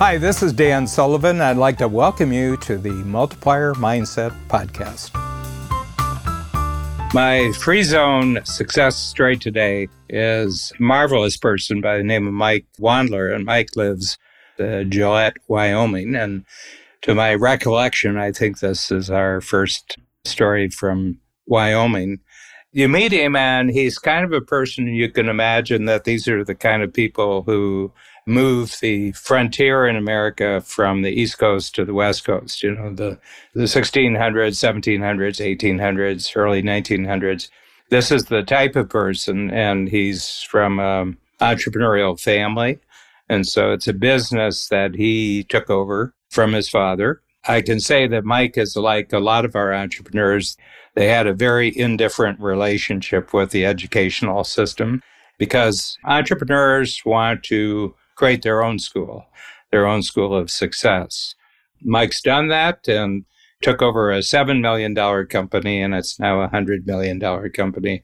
Hi, this is Dan Sullivan. I'd like to welcome you to the Multiplier Mindset Podcast. My free zone success story today is a marvelous person by the name of Mike Wandler. And Mike lives in Gillette, Wyoming. And to my recollection, I think this is our first story from Wyoming. You meet him, and he's kind of a person you can imagine that these are the kind of people who move the frontier in America from the East Coast to the West Coast. You know, the, the 1600s, 1700s, 1800s, early 1900s. This is the type of person, and he's from an entrepreneurial family. And so it's a business that he took over from his father. I can say that Mike is like a lot of our entrepreneurs. They had a very indifferent relationship with the educational system because entrepreneurs want to create their own school, their own school of success. Mike's done that and took over a $7 million company, and it's now a $100 million company.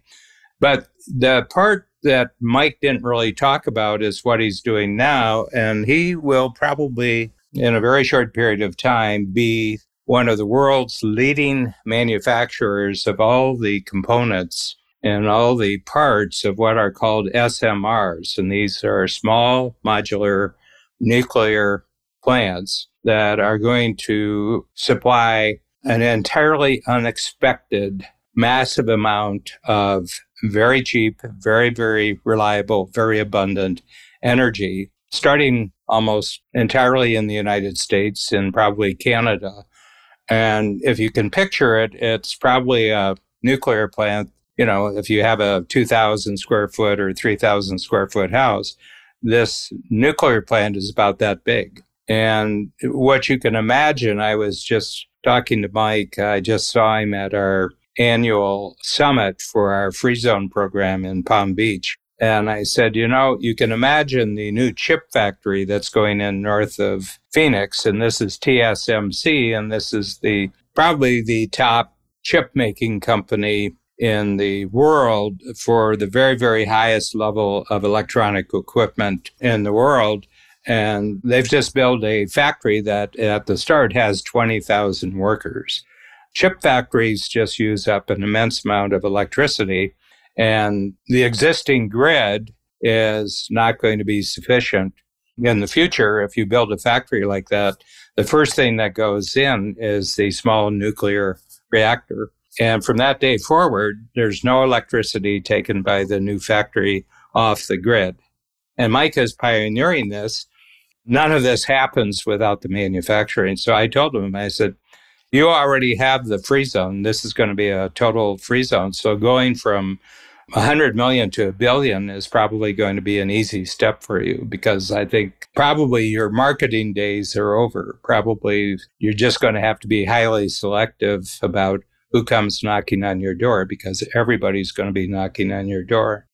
But the part that Mike didn't really talk about is what he's doing now. And he will probably, in a very short period of time, be one of the world's leading manufacturers of all the components and all the parts of what are called SMRs. And these are small modular nuclear plants that are going to supply an entirely unexpected massive amount of very cheap, very, very reliable, very abundant energy, starting almost entirely in the United States and probably Canada. And if you can picture it, it's probably a nuclear plant you know, if you have a 2,000 square foot or 3,000 square foot house, this nuclear plant is about that big. And what you can imagine, I was just talking to Mike. I just saw him at our annual summit for our free zone program in Palm Beach. And I said, you know, you can imagine the new chip factory that's going in north of Phoenix. And this is TSMC. And this is the probably the top chip making company in the world for the very, very highest level of electronic equipment in the world. And they've just built a factory that at the start has 20,000 workers. Chip factories just use up an immense amount of electricity, and the existing grid is not going to be sufficient in the future. If you build a factory like that, the first thing that goes in is the small nuclear reactor and from that day forward, there's no electricity taken by the new factory off the grid. And Mike is pioneering this. None of this happens without the manufacturing. So I told him, I said, you already have the free zone. This is going to be a total free zone. So going from 100 million to a billion is probably going to be an easy step for you because I think probably your marketing days are over. Probably you're just going to have to be highly selective about who comes knocking on your door because everybody's going to be knocking on your door.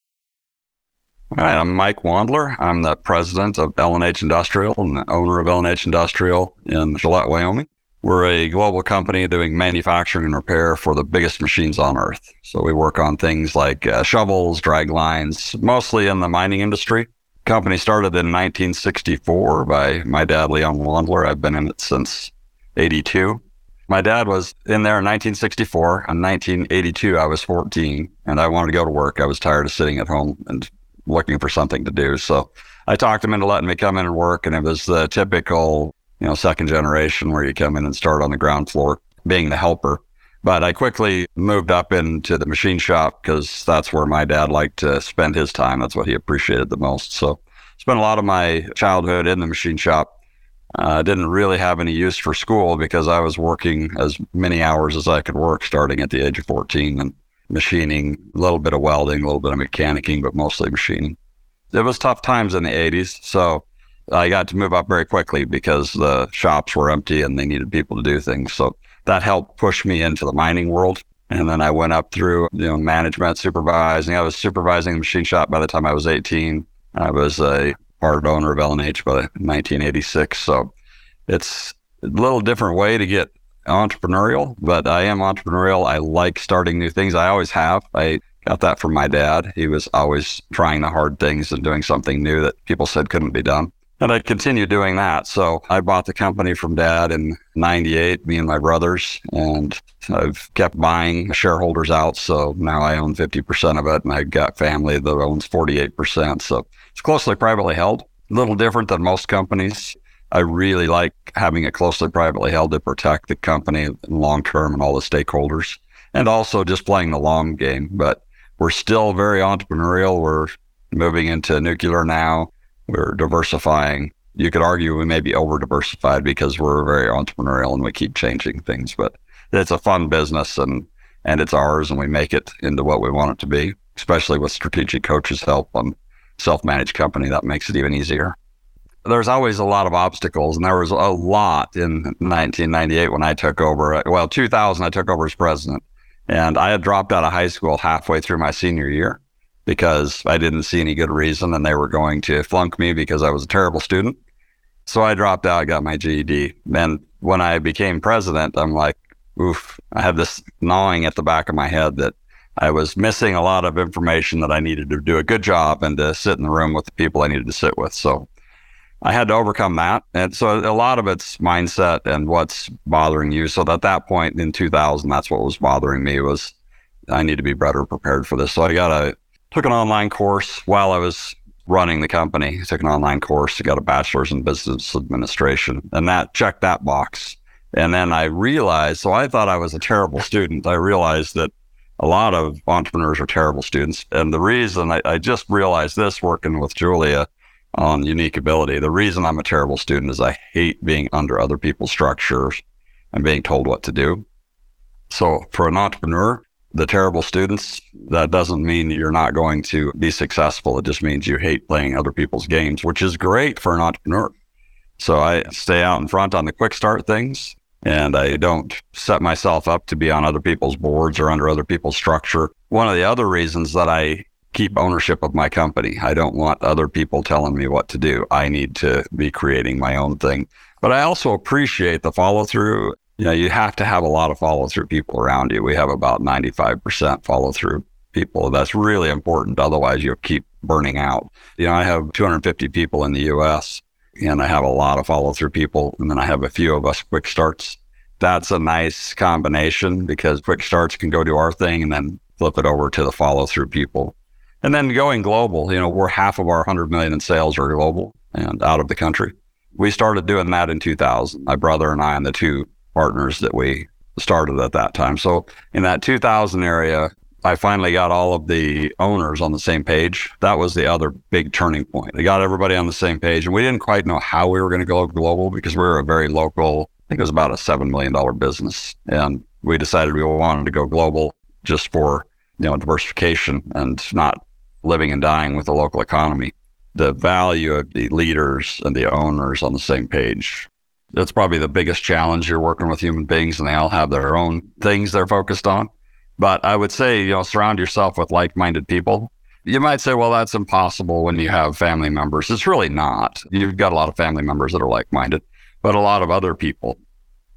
All right, I'm Mike Wandler. I'm the president of L&H Industrial and the owner of L&H Industrial in Gillette, Wyoming. We're a global company doing manufacturing and repair for the biggest machines on earth. So we work on things like uh, shovels, drag lines, mostly in the mining industry. Company started in 1964 by my dad, Leon Wandler. I've been in it since 82. My dad was in there in 1964. In 1982, I was 14 and I wanted to go to work. I was tired of sitting at home and looking for something to do. So I talked him into letting me come in and work. And it was the typical, you know, second generation where you come in and start on the ground floor being the helper. But I quickly moved up into the machine shop because that's where my dad liked to spend his time. That's what he appreciated the most. So spent a lot of my childhood in the machine shop I uh, didn't really have any use for school because I was working as many hours as I could work starting at the age of 14 and machining, a little bit of welding, a little bit of mechanicking, but mostly machining. It was tough times in the 80s. So I got to move up very quickly because the shops were empty and they needed people to do things. So that helped push me into the mining world. And then I went up through, you know, management, supervising. I was supervising the machine shop by the time I was 18. I was a part owner of L&H by 1986. So it's a little different way to get entrepreneurial, but I am entrepreneurial. I like starting new things. I always have. I got that from my dad. He was always trying the hard things and doing something new that people said couldn't be done. And I continued doing that. So I bought the company from dad in 98, me and my brothers, and I've kept buying shareholders out. So now I own 50% of it and I've got family that owns 48%. So it's closely privately held, a little different than most companies. I really like having it closely privately held to protect the company long term and all the stakeholders and also just playing the long game. But we're still very entrepreneurial. We're moving into nuclear now we're diversifying. You could argue we may be over diversified because we're very entrepreneurial and we keep changing things, but it's a fun business and, and it's ours and we make it into what we want it to be, especially with strategic coaches help on self-managed company. That makes it even easier. There's always a lot of obstacles and there was a lot in 1998 when I took over. Well, 2000, I took over as president and I had dropped out of high school halfway through my senior year because I didn't see any good reason and they were going to flunk me because I was a terrible student. So I dropped out, got my GED. And when I became president, I'm like, oof, I had this gnawing at the back of my head that I was missing a lot of information that I needed to do a good job and to sit in the room with the people I needed to sit with. So I had to overcome that. And so a lot of it's mindset and what's bothering you. So at that point in 2000, that's what was bothering me was I need to be better prepared for this. So I got a took an online course while I was running the company. I took an online course, I got a bachelor's in business administration, and that checked that box. And then I realized, so I thought I was a terrible student. I realized that a lot of entrepreneurs are terrible students. And the reason I, I just realized this working with Julia on unique ability, the reason I'm a terrible student is I hate being under other people's structures and being told what to do. So for an entrepreneur, the terrible students, that doesn't mean you're not going to be successful. It just means you hate playing other people's games, which is great for an entrepreneur. So I stay out in front on the quick start things and I don't set myself up to be on other people's boards or under other people's structure. One of the other reasons that I keep ownership of my company, I don't want other people telling me what to do. I need to be creating my own thing. But I also appreciate the follow through you know, you have to have a lot of follow through people around you. We have about 95% follow through people. That's really important. Otherwise, you'll keep burning out. You know, I have 250 people in the US and I have a lot of follow through people. And then I have a few of us quick starts. That's a nice combination because quick starts can go do our thing and then flip it over to the follow through people. And then going global, you know, we're half of our 100 million in sales are global and out of the country. We started doing that in 2000. My brother and I and the two partners that we started at that time. So in that 2000 area, I finally got all of the owners on the same page. That was the other big turning point. I got everybody on the same page, and we didn't quite know how we were going to go global because we were a very local. I think it was about a seven million dollar business, and we decided we wanted to go global just for you know diversification and not living and dying with the local economy. The value of the leaders and the owners on the same page that's probably the biggest challenge. You're working with human beings and they all have their own things they're focused on. But I would say, you know, surround yourself with like minded people. You might say, well, that's impossible when you have family members. It's really not. You've got a lot of family members that are like minded, but a lot of other people,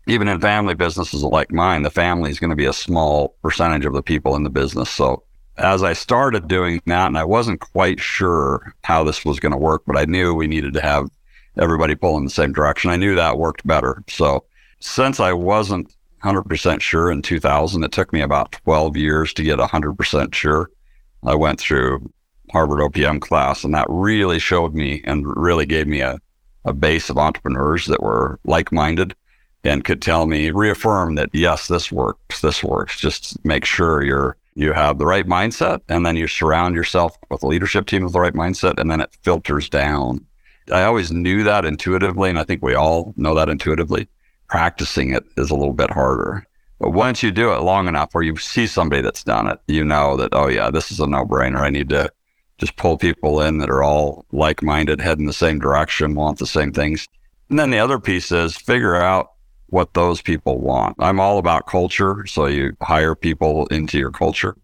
even in family businesses like mine, the family is going to be a small percentage of the people in the business. So as I started doing that, and I wasn't quite sure how this was going to work, but I knew we needed to have everybody pulling the same direction. I knew that worked better. So since I wasn't 100% sure in 2000, it took me about 12 years to get 100% sure. I went through Harvard OPM class, and that really showed me and really gave me a, a base of entrepreneurs that were like minded and could tell me, reaffirm that, yes, this works, this works. Just make sure you're you have the right mindset and then you surround yourself with a leadership team with the right mindset and then it filters down I always knew that intuitively, and I think we all know that intuitively. Practicing it is a little bit harder. But once you do it long enough or you see somebody that's done it, you know that, oh, yeah, this is a no brainer. I need to just pull people in that are all like minded, head in the same direction, want the same things. And then the other piece is figure out what those people want. I'm all about culture. So you hire people into your culture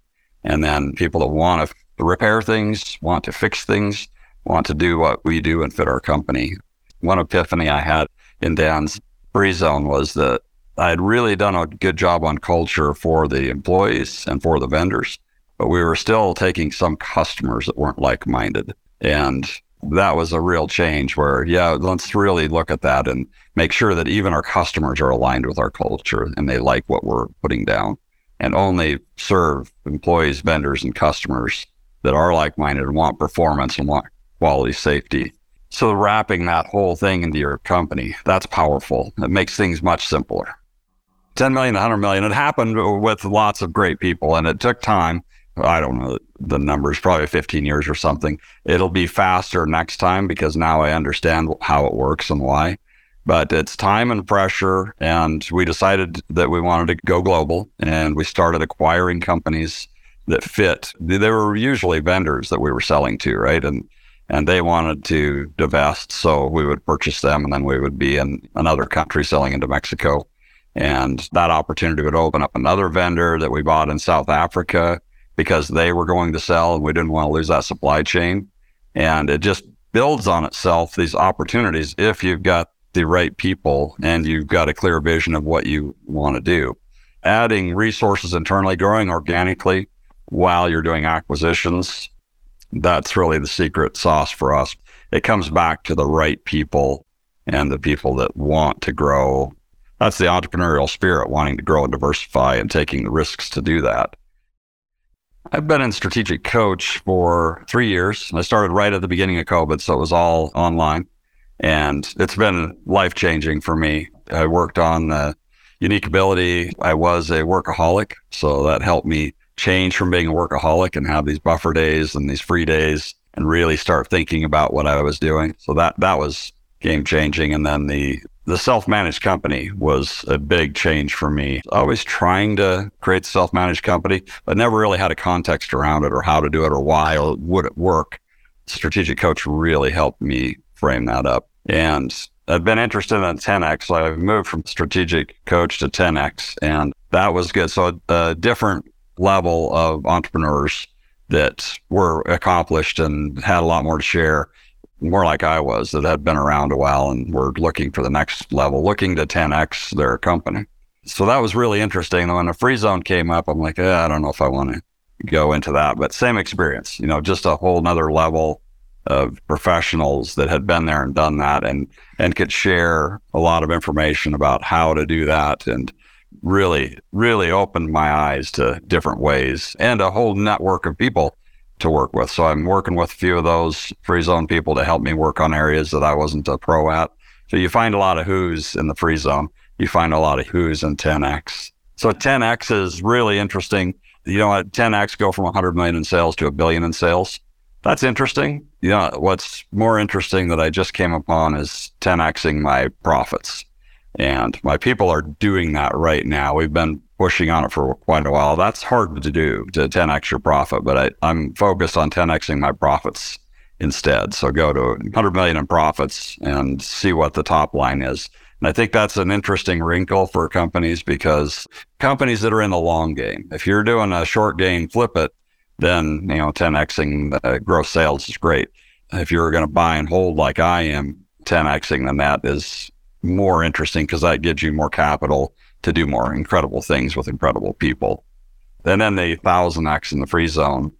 and then people that want to repair things, want to fix things, want to do what we do and fit our company. One epiphany I had in Dan's free zone was that I had really done a good job on culture for the employees and for the vendors, but we were still taking some customers that weren't like minded. And that was a real change where, yeah, let's really look at that and make sure that even our customers are aligned with our culture and they like what we're putting down and only serve employees, vendors, and customers that are like minded and want performance and want quality safety. So wrapping that whole thing into your company, that's powerful. It makes things much simpler. 10 million, 100 million. It happened with lots of great people and it took time. I don't know the numbers, probably 15 years or something. It'll be faster next time because now I understand how it works and why. But it's time and pressure. And we decided that we wanted to go global and we started acquiring companies that fit. They were usually vendors that we were selling to, right? And and they wanted to divest, so we would purchase them, and then we would be in another country selling into Mexico. And that opportunity would open up another vendor that we bought in South Africa because they were going to sell, and we didn't want to lose that supply chain. And it just builds on itself these opportunities if you've got the right people and you've got a clear vision of what you want to do. Adding resources internally, growing organically while you're doing acquisitions that's really the secret sauce for us. It comes back to the right people and the people that want to grow. That's the entrepreneurial spirit, wanting to grow and diversify and taking the risks to do that. I've been in strategic coach for three years. I started right at the beginning of COVID, so it was all online. And it's been life changing for me. I worked on the unique ability. I was a workaholic, so that helped me change from being a workaholic and have these buffer days and these free days and really start thinking about what I was doing. So that that was game changing. And then the the self managed company was a big change for me. Always trying to create self managed company, but never really had a context around it or how to do it or why or would it work. Strategic coach really helped me frame that up. And I've been interested in 10x. So I've moved from strategic coach to 10x, and that was good. So a different level of entrepreneurs that were accomplished and had a lot more to share, more like I was, that had been around a while and were looking for the next level, looking to 10x their company. So that was really interesting. When the free zone came up, I'm like, eh, I don't know if I want to go into that, but same experience, you know, just a whole nother level of professionals that had been there and done that and and could share a lot of information about how to do that and really, really opened my eyes to different ways and a whole network of people to work with. So I'm working with a few of those free zone people to help me work on areas that I wasn't a pro at. So you find a lot of who's in the free zone. You find a lot of who's in 10x. So 10x is really interesting. You know, what? 10x go from 100 million in sales to a billion in sales. That's interesting. You know, what's more interesting that I just came upon is 10xing my profits. And my people are doing that right now. We've been pushing on it for quite a while. That's hard to do to 10x your profit, but I, I'm focused on 10xing my profits instead. So go to 100 million in profits and see what the top line is. And I think that's an interesting wrinkle for companies because companies that are in the long game, if you're doing a short game, flip it, then, you know, 10xing the gross sales is great. If you're going to buy and hold like I am, 10xing the net is more interesting because that gives you more capital to do more incredible things with incredible people. And then the thousand X in the free zone,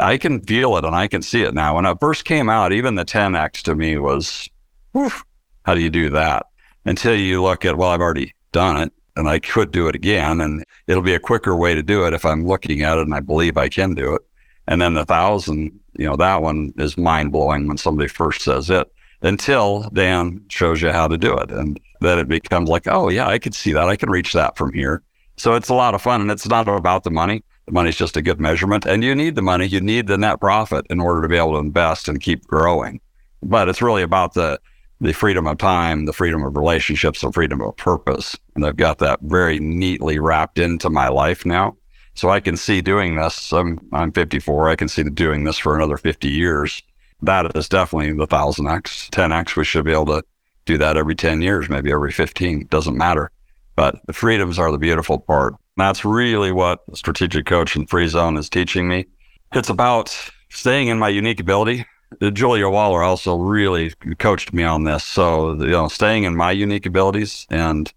I can feel it and I can see it now. When it first came out, even the 10X to me was, how do you do that? Until you look at, well, I've already done it and I could do it again. And it'll be a quicker way to do it if I'm looking at it and I believe I can do it. And then the thousand, you know, that one is mind blowing when somebody first says it until Dan shows you how to do it. And then it becomes like, oh, yeah, I could see that. I can reach that from here. So it's a lot of fun. And it's not about the money. The money's just a good measurement. And you need the money, you need the net profit in order to be able to invest and keep growing. But it's really about the the freedom of time, the freedom of relationships, the freedom of purpose. And I've got that very neatly wrapped into my life now. So I can see doing this. I'm I'm 54. I can see doing this for another 50 years that is definitely the 1000x, 10x. We should be able to do that every 10 years, maybe every 15, doesn't matter. But the freedoms are the beautiful part. That's really what strategic coach and free zone is teaching me. It's about staying in my unique ability. Uh, Julia Waller also really coached me on this. So, you know, staying in my unique abilities and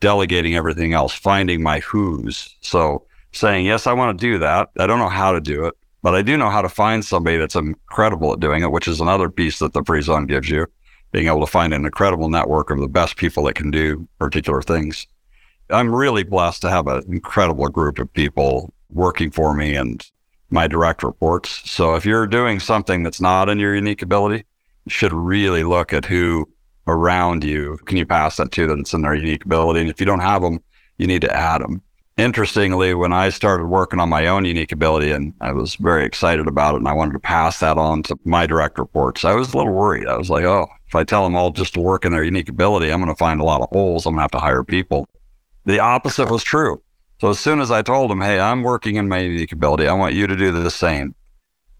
delegating everything else, finding my who's. So saying, yes, I want to do that. I don't know how to do it but I do know how to find somebody that's incredible at doing it, which is another piece that the free zone gives you, being able to find an incredible network of the best people that can do particular things. I'm really blessed to have an incredible group of people working for me and my direct reports. So if you're doing something that's not in your unique ability, you should really look at who around you can you pass that to that's in their unique ability. And if you don't have them, you need to add them. Interestingly, when I started working on my own unique ability and I was very excited about it and I wanted to pass that on to my direct reports, I was a little worried. I was like, oh, if I tell them all just to work in their unique ability, I'm going to find a lot of holes. I'm going to have to hire people. The opposite was true. So as soon as I told them, hey, I'm working in my unique ability, I want you to do the same.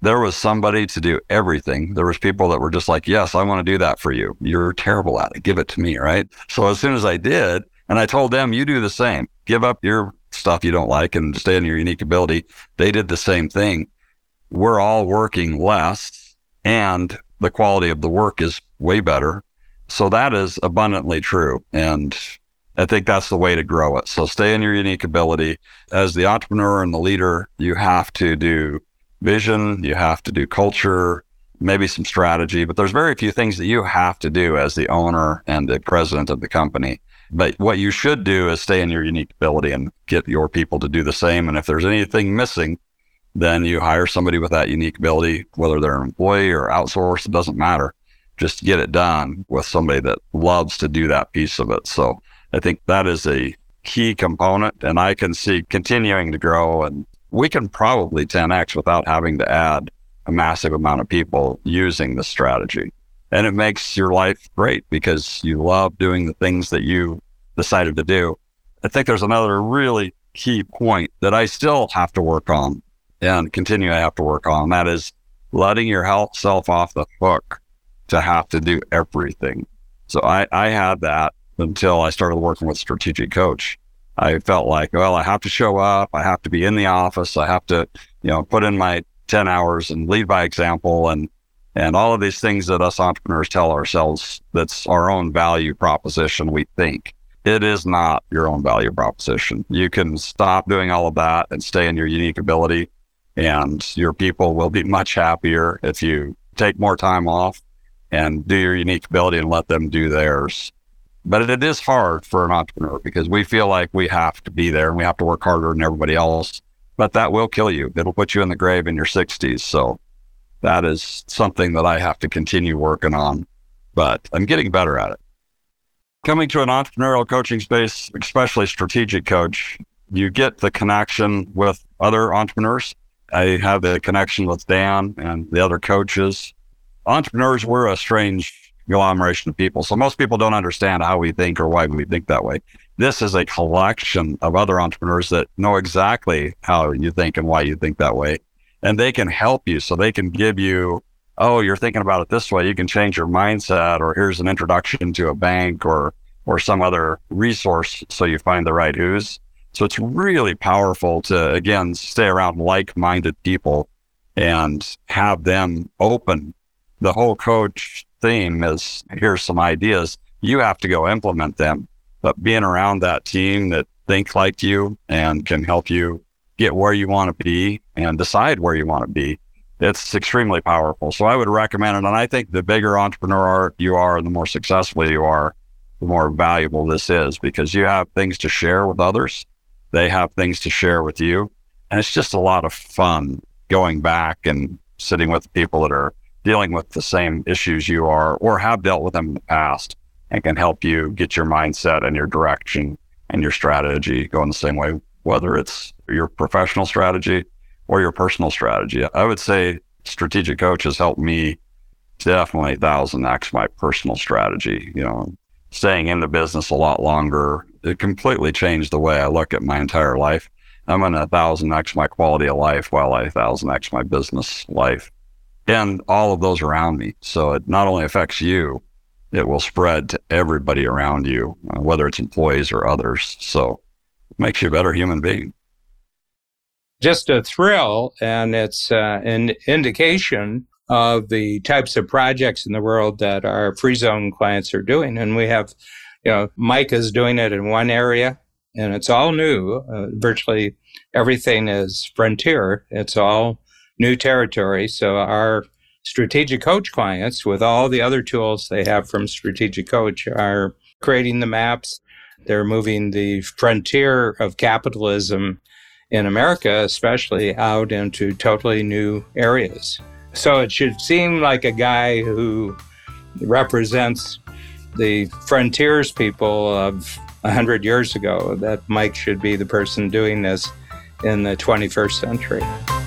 There was somebody to do everything. There was people that were just like, yes, I want to do that for you. You're terrible at it. Give it to me. Right. So as soon as I did, and I told them, you do the same, give up your stuff you don't like and stay in your unique ability. They did the same thing. We're all working less and the quality of the work is way better. So that is abundantly true. And I think that's the way to grow it. So stay in your unique ability. As the entrepreneur and the leader, you have to do vision, you have to do culture, maybe some strategy, but there's very few things that you have to do as the owner and the president of the company. But what you should do is stay in your unique ability and get your people to do the same. And if there's anything missing, then you hire somebody with that unique ability, whether they're an employee or outsourced, it doesn't matter. Just get it done with somebody that loves to do that piece of it. So I think that is a key component and I can see continuing to grow and we can probably 10x without having to add a massive amount of people using this strategy. And it makes your life great because you love doing the things that you decided to do. I think there's another really key point that I still have to work on and continue to have to work on. That is letting your health self off the hook to have to do everything. So I, I had that until I started working with strategic coach. I felt like, well, I have to show up. I have to be in the office. I have to, you know, put in my 10 hours and lead by example and, and all of these things that us entrepreneurs tell ourselves that's our own value proposition, we think. It is not your own value proposition. You can stop doing all of that and stay in your unique ability, and your people will be much happier if you take more time off and do your unique ability and let them do theirs. But it is hard for an entrepreneur because we feel like we have to be there and we have to work harder than everybody else. But that will kill you. It'll put you in the grave in your 60s. So that is something that I have to continue working on. But I'm getting better at it. Coming to an entrepreneurial coaching space, especially strategic coach, you get the connection with other entrepreneurs. I have the connection with Dan and the other coaches. Entrepreneurs, we're a strange agglomeration of people. So most people don't understand how we think or why we think that way. This is a collection of other entrepreneurs that know exactly how you think and why you think that way. And they can help you. So they can give you, oh, you're thinking about it this way. You can change your mindset, or here's an introduction to a bank or or some other resource so you find the right who's. So it's really powerful to again stay around like-minded people and have them open. The whole coach theme is here's some ideas. You have to go implement them. But being around that team that think like you and can help you get where you want to be and decide where you want to be, it's extremely powerful. So I would recommend it. And I think the bigger entrepreneur you are, and the more successful you are, the more valuable this is because you have things to share with others. They have things to share with you. And it's just a lot of fun going back and sitting with people that are dealing with the same issues you are or have dealt with them in the past and can help you get your mindset and your direction and your strategy going the same way, whether it's your professional strategy or your personal strategy. I would say strategic coach has helped me definitely thousand X my personal strategy, you know, staying in the business a lot longer. It completely changed the way I look at my entire life. I'm in a thousand X my quality of life while I thousand X my business life and all of those around me. So it not only affects you, it will spread to everybody around you, uh, whether it's employees or others. So makes you a better human being. Just a thrill, and it's uh, an indication of the types of projects in the world that our free zone clients are doing. And we have, you know, Mike is doing it in one area, and it's all new. Uh, virtually everything is frontier. It's all new territory. So our strategic coach clients, with all the other tools they have from strategic coach, are creating the maps. They're moving the frontier of capitalism in America, especially out into totally new areas. So it should seem like a guy who represents the frontiers people of 100 years ago that Mike should be the person doing this in the 21st century.